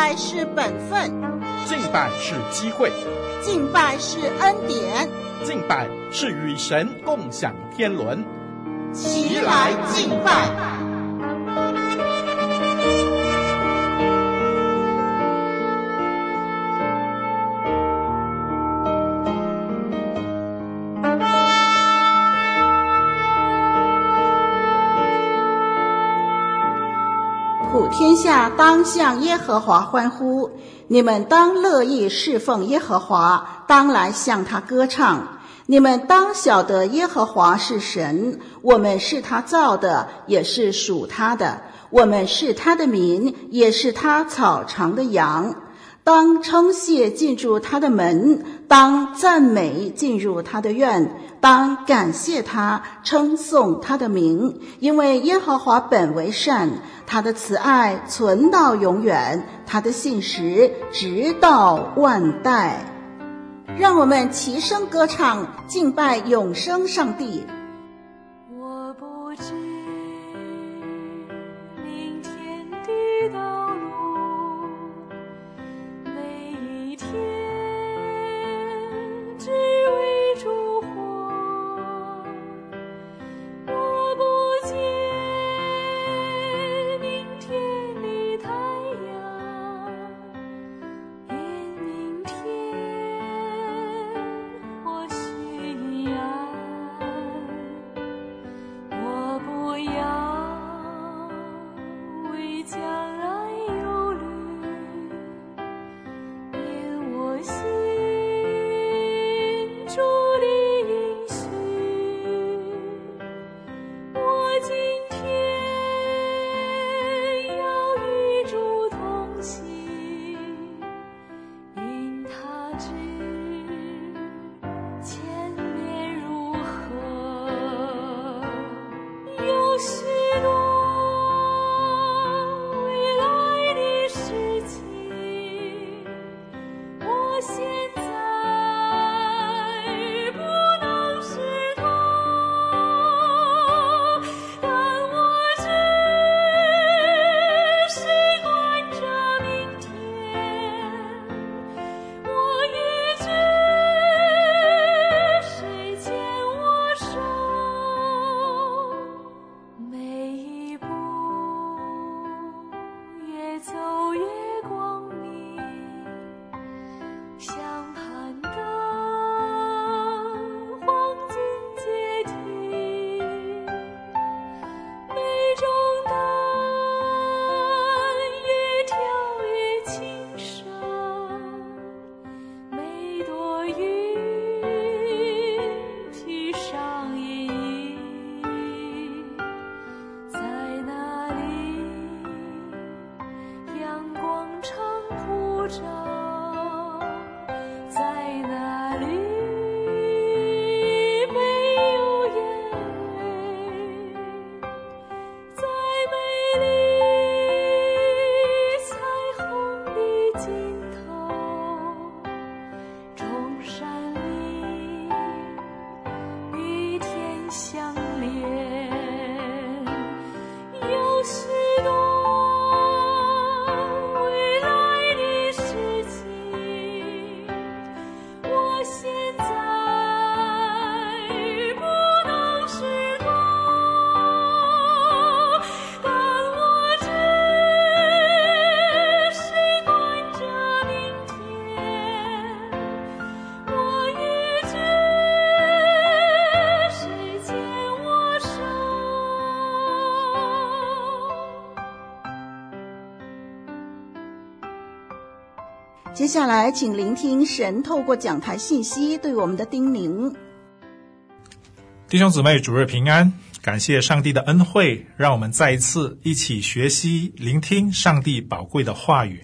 拜是本分，敬拜是机会，敬拜是恩典，敬拜是与神共享天伦。齐来敬拜。当向耶和华欢呼，你们当乐意侍奉耶和华，当来向他歌唱。你们当晓得耶和华是神，我们是他造的，也是属他的。我们是他的民，也是他草场的羊。当称谢进入他的门，当赞美进入他的院，当感谢他，称颂他的名，因为耶和华本为善，他的慈爱存到永远，他的信实直到万代。让我们齐声歌唱，敬拜永生上帝。接下来，请聆听神透过讲台信息对我们的叮咛。弟兄姊妹，主日平安！感谢上帝的恩惠，让我们再一次一起学习、聆听上帝宝贵的话语。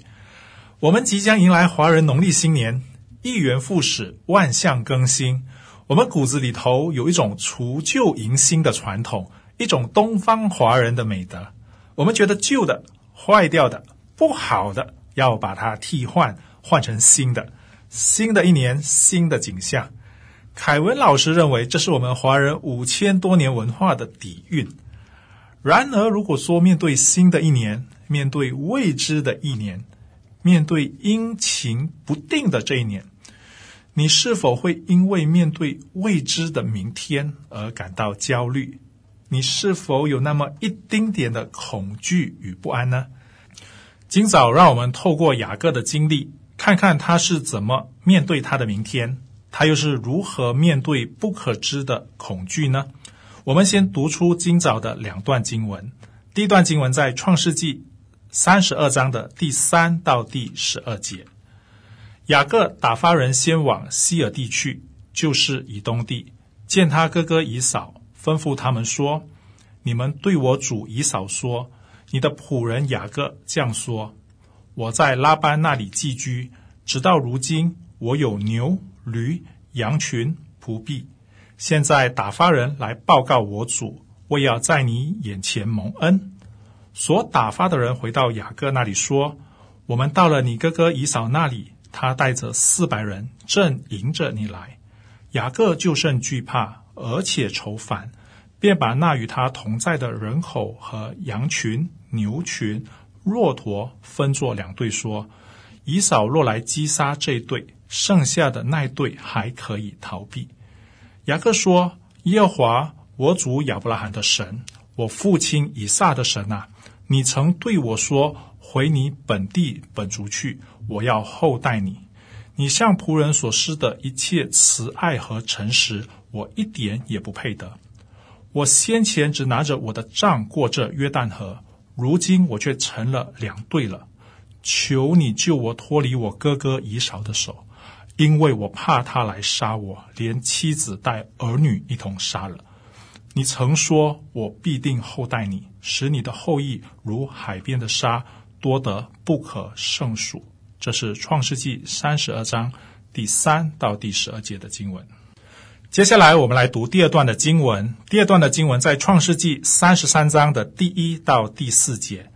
我们即将迎来华人农历新年，一元复始，万象更新。我们骨子里头有一种除旧迎新的传统，一种东方华人的美德。我们觉得旧的、坏掉的、不好的，要把它替换。换成新的，新的一年，新的景象。凯文老师认为，这是我们华人五千多年文化的底蕴。然而，如果说面对新的一年，面对未知的一年，面对阴晴不定的这一年，你是否会因为面对未知的明天而感到焦虑？你是否有那么一丁点的恐惧与不安呢？今早，让我们透过雅各的经历，看看他是怎么面对他的明天，他又是如何面对不可知的恐惧呢？我们先读出今早的两段经文。第一段经文在创世纪三十二章的第三到第十二节。雅各打发人先往西尔地去，就是以东地，见他哥哥以扫，吩咐他们说：“你们对我主以扫说，你的仆人雅各这样说：我在拉班那里寄居，直到如今，我有牛、驴、羊群、仆婢。”现在打发人来报告我主，为要在你眼前蒙恩。所打发的人回到雅各那里说：“我们到了你哥哥以扫那里，他带着四百人，正迎着你来。”雅各就甚惧怕，而且愁烦，便把那与他同在的人口和羊群、牛群、骆驼分作两队，说：“以扫若来击杀这队，剩下的那队还可以逃避。”雅各说：“耶和华，我主亚伯拉罕的神，我父亲以撒的神啊，你曾对我说：回你本地本族去，我要厚待你。你向仆人所施的一切慈爱和诚实，我一点也不配得。我先前只拿着我的杖过这约旦河，如今我却成了两队了。求你救我脱离我哥哥以扫的手。”因为我怕他来杀我，连妻子带儿女一同杀了。你曾说，我必定厚待你，使你的后裔如海边的沙，多得不可胜数。这是创世纪三十二章第三到第十二节的经文。接下来，我们来读第二段的经文。第二段的经文在创世纪三十三章的第一到第四节。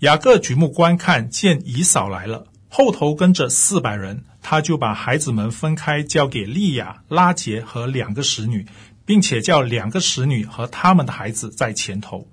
雅各举目观看，见以扫来了，后头跟着四百人。他就把孩子们分开，交给利亚、拉杰和两个使女，并且叫两个使女和他们的孩子在前头，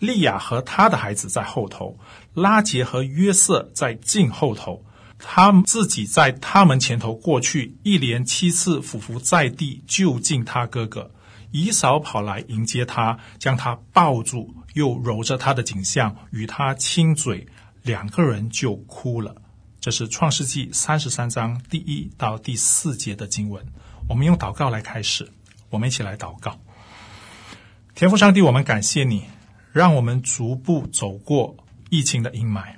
利亚和他的孩子在后头，拉杰和约瑟在近后头，他们自己在他们前头过去，一连七次俯伏在地就近他哥哥。以扫跑来迎接他，将他抱住，又揉着他的颈项，与他亲嘴，两个人就哭了。这是创世纪三十三章第一到第四节的经文。我们用祷告来开始，我们一起来祷告。天父上帝，我们感谢你，让我们逐步走过疫情的阴霾。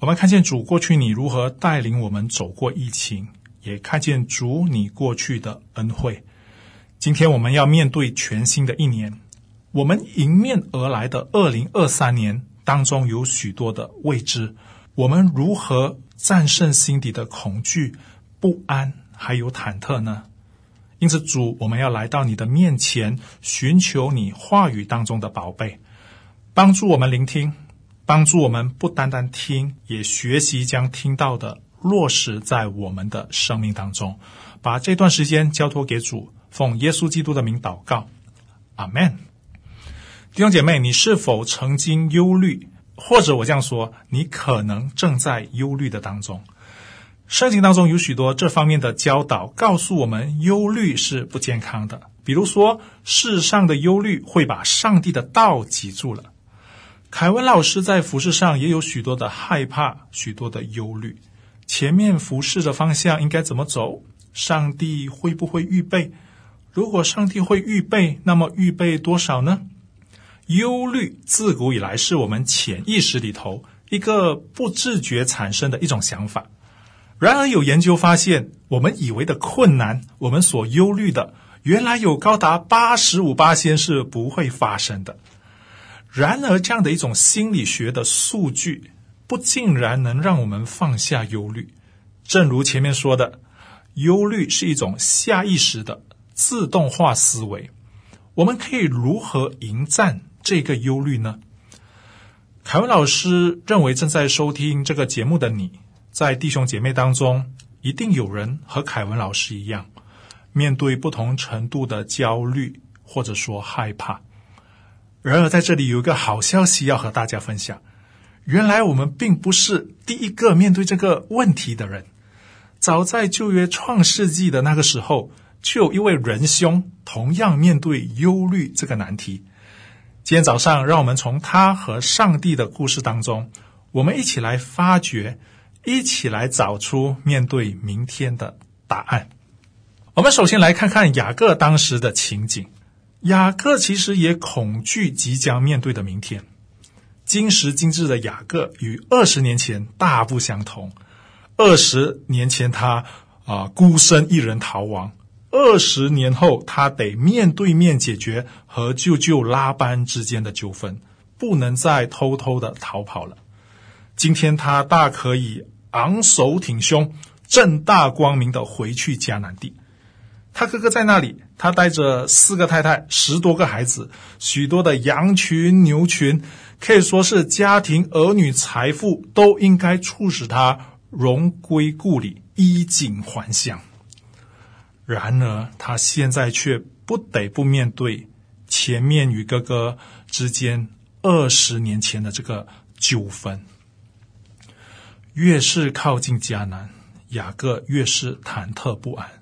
我们看见主过去你如何带领我们走过疫情，也看见主你过去的恩惠。今天我们要面对全新的一年，我们迎面而来的二零二三年当中有许多的未知，我们如何战胜心底的恐惧、不安，还有忐忑呢？因此，主，我们要来到你的面前，寻求你话语当中的宝贝，帮助我们聆听，帮助我们不单单听，也学习将听到的落实在我们的生命当中。把这段时间交托给主，奉耶稣基督的名祷告，阿门。弟兄姐妹，你是否曾经忧虑？或者我这样说，你可能正在忧虑的当中。圣经当中有许多这方面的教导，告诉我们忧虑是不健康的。比如说，世上的忧虑会把上帝的道挤住了。凯文老师在服饰上也有许多的害怕，许多的忧虑。前面服饰的方向应该怎么走？上帝会不会预备？如果上帝会预备，那么预备多少呢？忧虑自古以来是我们潜意识里头一个不自觉产生的一种想法。然而有研究发现，我们以为的困难，我们所忧虑的，原来有高达八十五八先是不会发生的。然而这样的一种心理学的数据，不竟然能让我们放下忧虑。正如前面说的，忧虑是一种下意识的自动化思维。我们可以如何迎战？这个忧虑呢？凯文老师认为，正在收听这个节目的你，在弟兄姐妹当中，一定有人和凯文老师一样，面对不同程度的焦虑或者说害怕。然而，在这里有一个好消息要和大家分享：原来我们并不是第一个面对这个问题的人。早在旧约创世纪的那个时候，就有一位仁兄同样面对忧虑这个难题。今天早上，让我们从他和上帝的故事当中，我们一起来发掘，一起来找出面对明天的答案。我们首先来看看雅各当时的情景。雅各其实也恐惧即将面对的明天。今时今日的雅各与二十年前大不相同。二十年前他啊、孤身一人逃亡，二十年后他得面对面解决和舅舅拉班之间的纠纷，不能再偷偷的逃跑了。今天他大可以昂首挺胸、正大光明的回去迦南地。他哥哥在那里，他带着四个太太、十多个孩子、许多的羊群、牛群，可以说是家庭、儿女、财富都应该促使他。荣归故里，衣锦还乡。然而，他现在却不得不面对前面与哥哥之间二十年前的这个纠纷。越是靠近迦南，雅各越是忐忑不安，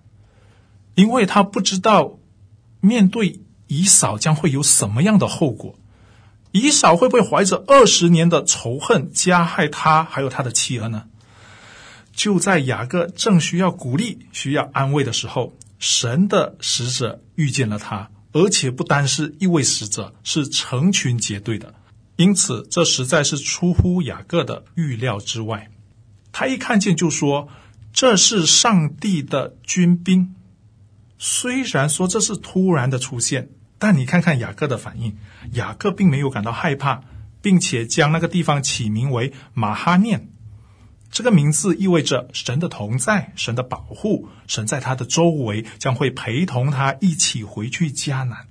因为他不知道面对以扫将会有什么样的后果。以扫会不会怀着二十年的仇恨加害他，还有他的妻儿呢？就在雅各正需要鼓励、需要安慰的时候，神的使者遇见了他，而且不单是一位使者，是成群结队的。因此，这实在是出乎雅各的预料之外。他一看见就说：“这是上帝的军兵。”虽然说这是突然的出现，但你看看雅各的反应，雅各并没有感到害怕，并且将那个地方起名为马哈念。这个名字意味着神的同在，神的保护，神在他的周围将会陪同他一起回去迦南。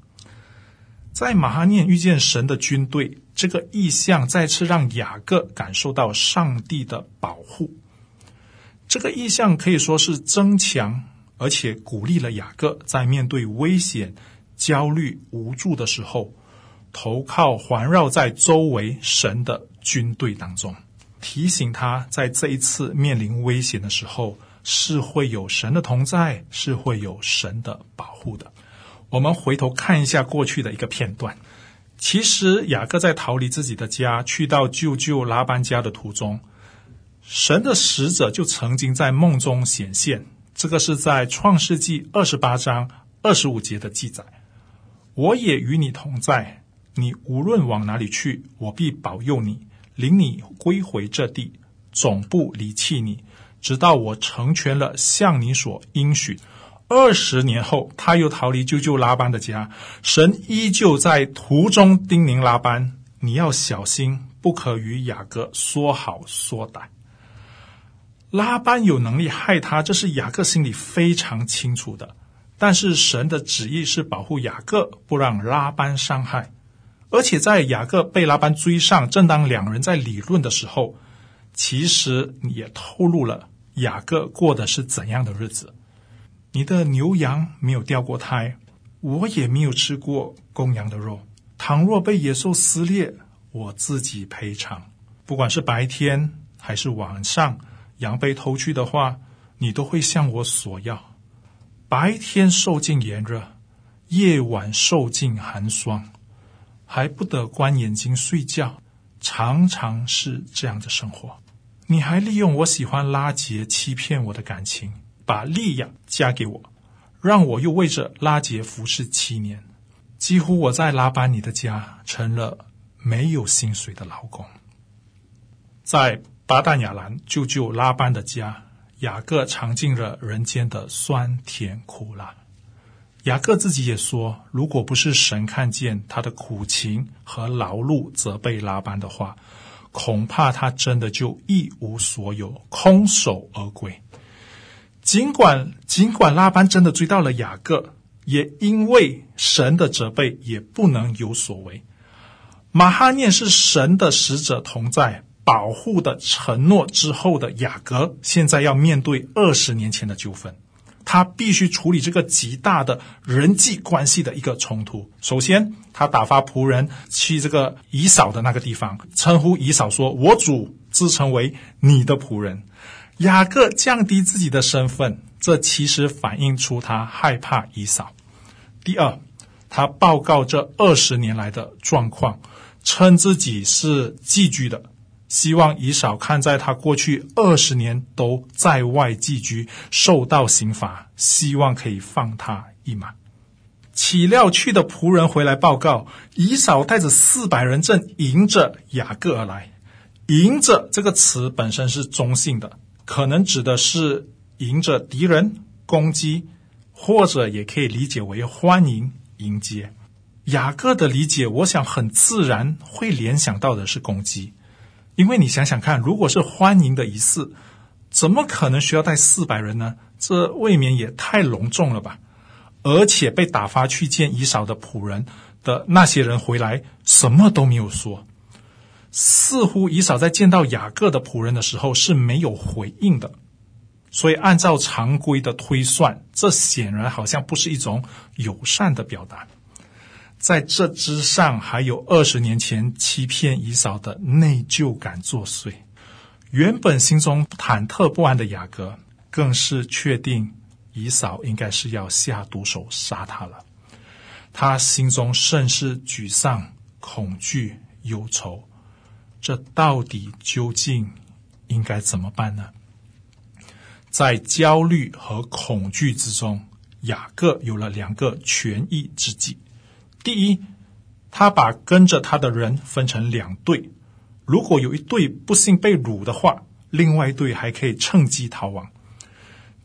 在马哈念遇见神的军队，这个意象再次让雅各感受到上帝的保护。这个意象可以说是增强而且鼓励了雅各，在面对危险、焦虑、无助的时候，投靠环绕在周围神的军队当中。提醒他，在这一次面临危险的时候，是会有神的同在，是会有神的保护的。我们回头看一下过去的一个片段。其实雅各在逃离自己的家，去到舅舅拉班家的途中，神的使者就曾经在梦中显现。这个是在创世纪二十八章二十五节的记载。我也与你同在，你无论往哪里去，我必保佑你。领你归回这地，总不离弃你，直到我成全了向你所应许。二十年后，他又逃离舅舅拉班的家，神依旧在途中叮咛拉班：“你要小心，不可与雅各说好说歹。”拉班有能力害他，这是雅各心里非常清楚的。但是神的旨意是保护雅各，不让拉班伤害。而且在雅各被拉班追上，正当两人在理论的时候，其实也透露了雅各过的是怎样的日子。你的牛羊没有掉过胎，我也没有吃过公羊的肉。倘若被野兽撕裂，我自己赔偿。不管是白天还是晚上，羊被偷去的话，你都会向我索要。白天受尽炎热，夜晚受尽寒霜。还不得关眼睛睡觉，常常是这样的生活。你还利用我喜欢拉杰欺骗我的感情，把利亚嫁给我，让我又为着拉杰服侍七年，几乎我在拉班你的家成了没有薪水的劳工。在巴旦亚兰舅舅拉班的家，雅各尝尽了人间的酸甜苦辣。雅各自己也说，如果不是神看见他的苦情和劳碌，责备拉班的话，恐怕他真的就一无所有，空手而归。尽管尽管拉班真的追到了雅各，也因为神的责备，也不能有所为。马哈念是神的使者同在保护的承诺之后的雅各，现在要面对二十年前的纠纷。他必须处理这个极大的人际关系的一个冲突。首先，他打发仆人去这个以嫂的那个地方，称呼以嫂说：“我主自称为你的仆人。”雅各降低自己的身份，这其实反映出他害怕以嫂。第二，他报告这二十年来的状况，称自己是寄居的。希望以少看在他过去二十年都在外寄居，受到刑罚，希望可以放他一马。岂料去的仆人回来报告，以少带着四百人正迎着雅各而来。迎着这个词本身是中性的，可能指的是迎着敌人攻击，或者也可以理解为欢迎迎接。雅各的理解，我想很自然会联想到的是攻击。因为你想想看，如果是欢迎的仪式，怎么可能需要带四百人呢？这未免也太隆重了吧！而且被打发去见以扫的仆人的那些人回来，什么都没有说，似乎以扫在见到雅各的仆人的时候是没有回应的。所以按照常规的推算，这显然好像不是一种友善的表达。在这之上，还有二十年前欺骗以嫂的内疚感作祟。原本心中忐忑不安的雅各，更是确定以嫂应该是要下毒手杀他了。他心中甚是沮丧、恐惧、忧愁。这到底究竟应该怎么办呢？在焦虑和恐惧之中，雅各有了两个权宜之计。第一，他把跟着他的人分成两队，如果有一队不幸被掳的话，另外一队还可以趁机逃亡。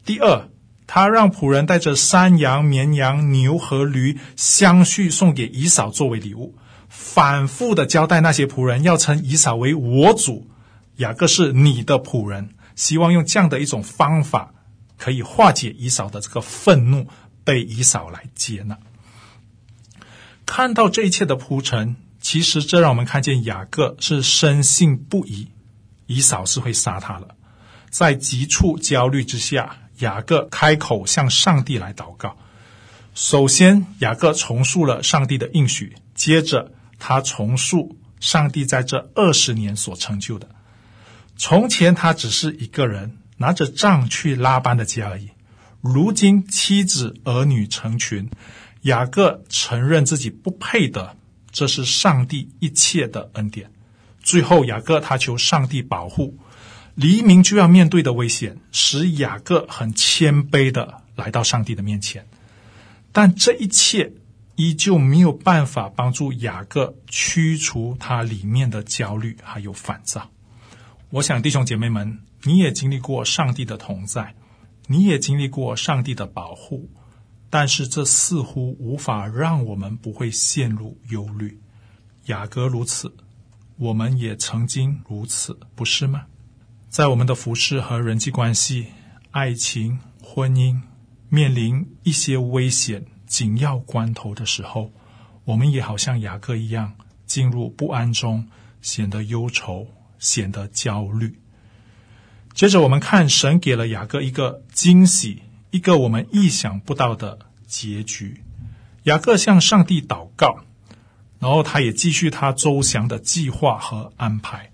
第二，他让仆人带着山羊、绵羊、牛和驴相续送给以扫作为礼物，反复的交代那些仆人要称以扫为我主，雅各是你的仆人，希望用这样的一种方法可以化解以扫的这个愤怒，被以扫来接纳。看到这一切的铺陈，其实这让我们看见雅各是深信不疑，以扫是会杀他了。在急促焦虑之下，雅各开口向上帝来祷告。首先，雅各重述了上帝的应许，接着他重述上帝在这二十年所成就的。从前他只是一个人拿着杖去拉班的家而已，如今妻子儿女成群。雅各承认自己不配得，这是上帝一切的恩典。最后，雅各他求上帝保护，黎明就要面对的危险，使雅各很谦卑的来到上帝的面前。但这一切依旧没有办法帮助雅各驱除他里面的焦虑还有烦躁。我想弟兄姐妹们，你也经历过上帝的同在，你也经历过上帝的保护。但是这似乎无法让我们不会陷入忧虑。雅各如此，我们也曾经如此，不是吗？在我们的服饰和人际关系、爱情、婚姻面临一些危险、紧要关头的时候，我们也好像雅各一样，进入不安中，显得忧愁，显得焦虑。接着，我们看神给了雅各一个惊喜。一个我们意想不到的结局。雅各向上帝祷告，然后他也继续他周详的计划和安排。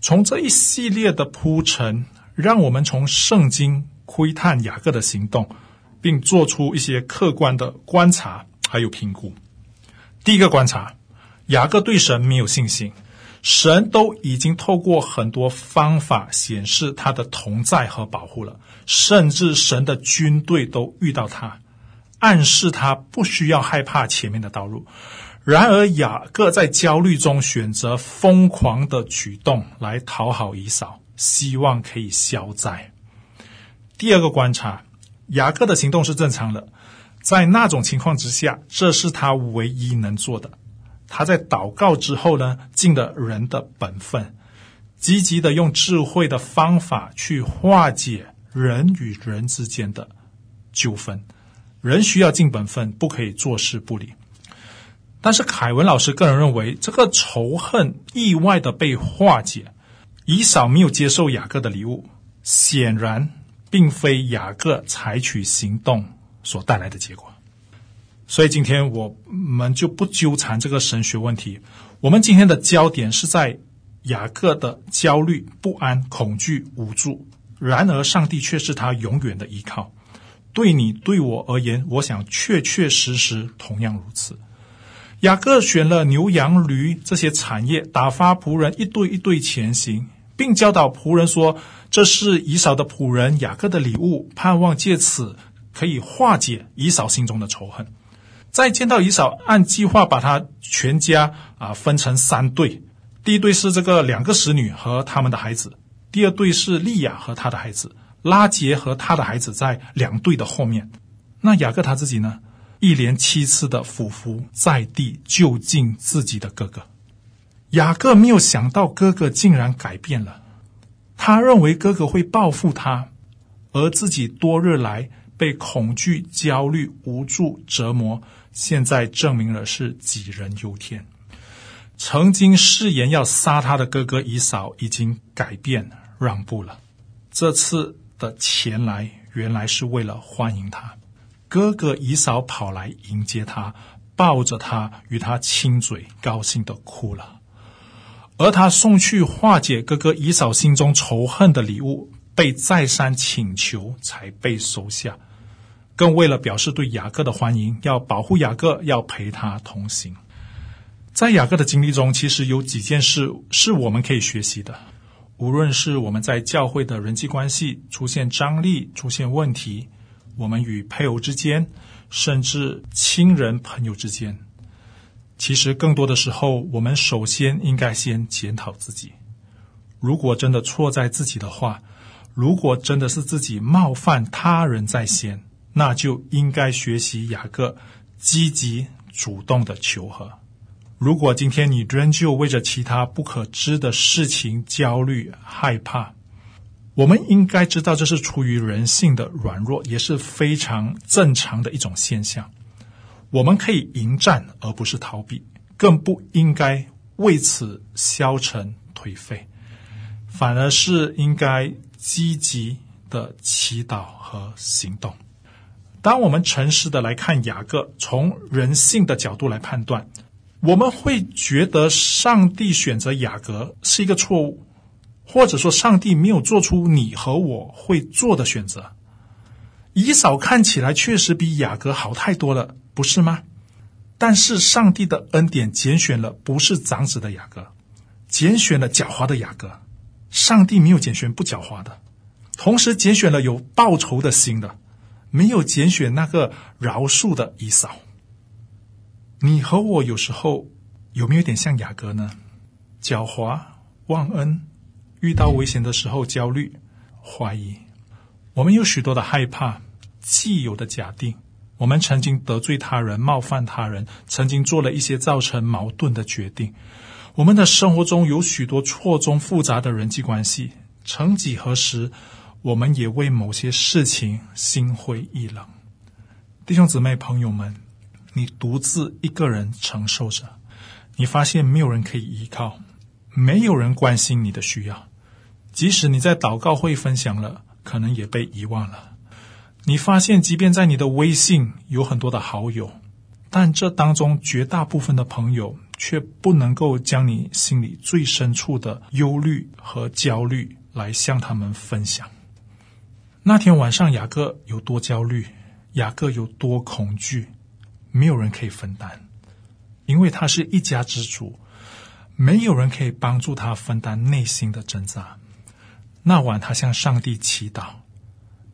从这一系列的铺陈，让我们从圣经窥探雅各的行动，并做出一些客观的观察还有评估。第一个观察，雅各对神没有信心。神都已经透过很多方法显示他的同在和保护了，甚至神的军队都遇到他，暗示他不需要害怕前面的道路。然而雅各在焦虑中选择疯狂的举动来讨好以扫，希望可以消灾。第二个观察，雅各的行动是正常的，在那种情况之下，这是他唯一能做的。他在祷告之后呢，尽了人的本分，积极的用智慧的方法去化解人与人之间的纠纷。人需要尽本分，不可以坐视不理。但是凯文老师个人认为，这个仇恨意外的被化解。以扫没有接受雅各的礼物，显然并非雅各采取行动所带来的结果。所以今天我们就不纠缠这个神学问题。我们今天的焦点是在雅各的焦虑、不安、恐惧、无助。然而，上帝却是他永远的依靠。对你对我而言，我想确确实实同样如此。雅各选了牛羊驴这些产业，打发仆人一对一对前行，并教导仆人说：“这是以扫的仆人雅各的礼物，盼望借此可以化解以扫心中的仇恨。”再见到以扫，按计划把他全家啊分成三队，第一队是这个两个使女和他们的孩子，第二队是利亚和他的孩子。拉杰和他的孩子在两队的后面，那雅各他自己呢？一连七次的俯伏在地，就近自己的哥哥。雅各没有想到哥哥竟然改变了，他认为哥哥会报复他，而自己多日来被恐惧、焦虑、无助折磨，现在证明了是杞人忧天。曾经誓言要杀他的哥哥以扫已经改变让步了，这次。的前来原来是为了欢迎他，哥哥以扫跑来迎接他，抱着他与他亲嘴，高兴的哭了。而他送去化解哥哥以扫心中仇恨的礼物，被再三请求才被收下，更为了表示对雅各的欢迎，要保护雅各，要陪他同行。在雅各的经历中，其实有几件事是我们可以学习的。无论是我们在教会的人际关系出现张力、出现问题，我们与配偶之间，甚至亲人朋友之间，其实更多的时候，我们首先应该先检讨自己。如果真的错在自己的话，如果真的是自己冒犯他人在先，那就应该学习雅各，积极主动的求和。如果今天你仍旧为着其他不可知的事情焦虑害怕，我们应该知道这是出于人性的软弱，也是非常正常的一种现象。我们可以迎战，而不是逃避，更不应该为此消沉颓废，反而是应该积极的祈祷和行动。当我们诚实的来看雅各，从人性的角度来判断。我们会觉得上帝选择雅各是一个错误，或者说上帝没有做出你和我会做的选择。以扫看起来确实比雅各好太多了，不是吗？但是上帝的恩典拣选了不是长子的雅各，拣选了狡猾的雅各。上帝没有拣选不狡猾的，同时拣选了有报仇的心的，没有拣选那个饶恕的以扫。你和我有时候有没有点像雅各呢？狡猾、忘恩，遇到危险的时候焦虑、怀疑。我们有许多的害怕，既有的假定。我们曾经得罪他人、冒犯他人，曾经做了一些造成矛盾的决定。我们的生活中有许多错综复杂的人际关系。曾几何时，我们也为某些事情心灰意冷。弟兄姊妹、朋友们。你独自一个人承受着，你发现没有人可以依靠，没有人关心你的需要，即使你在祷告会分享了，可能也被遗忘了。你发现，即便在你的微信有很多的好友，但这当中绝大部分的朋友却不能够将你心里最深处的忧虑和焦虑来向他们分享。那天晚上，雅各有多焦虑，雅各有多恐惧。没有人可以分担，因为他是一家之主，没有人可以帮助他分担内心的挣扎。那晚，他向上帝祈祷，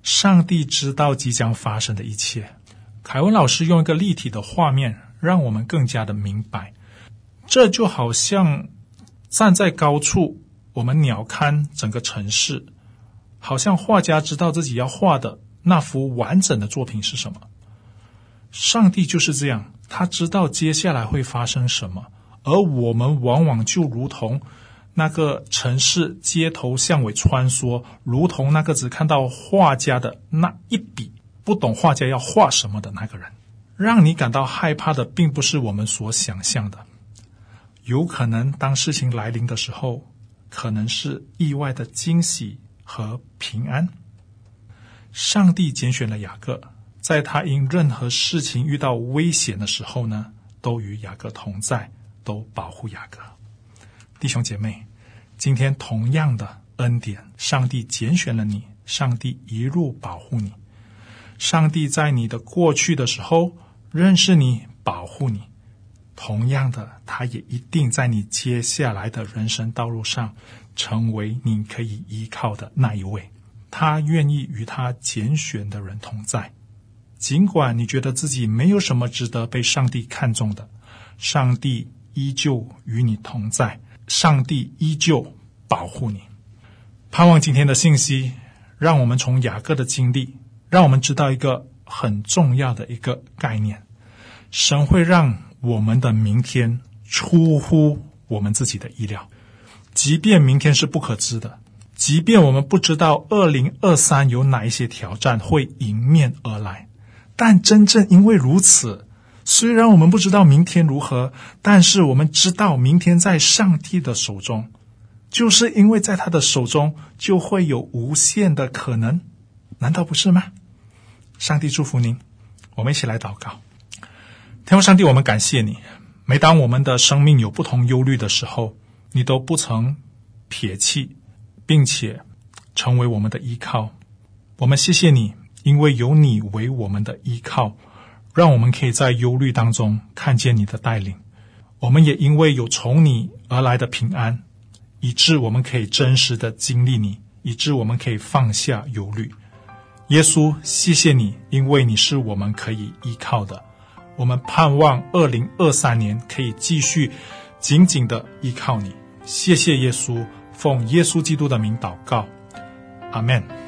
上帝知道即将发生的一切。凯文老师用一个立体的画面，让我们更加的明白。这就好像站在高处，我们鸟瞰整个城市，好像画家知道自己要画的那幅完整的作品是什么。上帝就是这样，他知道接下来会发生什么，而我们往往就如同那个城市街头巷尾穿梭，如同那个只看到画家的那一笔，不懂画家要画什么的那个人。让你感到害怕的，并不是我们所想象的，有可能当事情来临的时候，可能是意外的惊喜和平安。上帝拣选了雅各，在他因任何事情遇到危险的时候呢，都与雅各同在，都保护雅各。弟兄姐妹，今天同样的恩典，上帝拣选了你，上帝一路保护你，上帝在你的过去的时候认识你，保护你。同样的，他也一定在你接下来的人生道路上，成为你可以依靠的那一位。他愿意与他拣选的人同在，尽管你觉得自己没有什么值得被上帝看重的，上帝依旧与你同在，上帝依旧保护你。盼望今天的信息，让我们从雅各的经历，让我们知道一个很重要的一个概念：神会让。我们的明天出乎我们自己的意料，即便明天是不可知的，即便我们不知道二零二三有哪一些挑战会迎面而来，但真正因为如此，虽然我们不知道明天如何，但是我们知道明天在上帝的手中，就是因为在他的手中就会有无限的可能，难道不是吗？上帝祝福您，我们一起来祷告。天父上帝，我们感谢你。每当我们的生命有不同忧虑的时候，你都不曾撇弃，并且成为我们的依靠。我们谢谢你，因为有你为我们的依靠，让我们可以在忧虑当中看见你的带领。我们也因为有从你而来的平安，以致我们可以真实的经历你，以致我们可以放下忧虑。耶稣，谢谢你，因为你是我们可以依靠的。我们盼望二零二三年可以继续紧紧的依靠你。谢谢耶稣，奉耶稣基督的名祷告，阿门。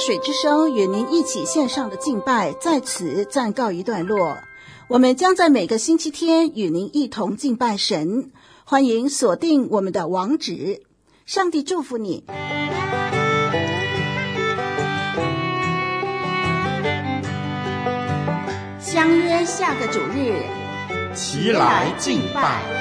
水之声与您一起线上的敬拜在此暂告一段落。我们将在每个星期天与您一同敬拜神，欢迎锁定我们的网址。上帝祝福你，相约下个主日，齐来敬拜。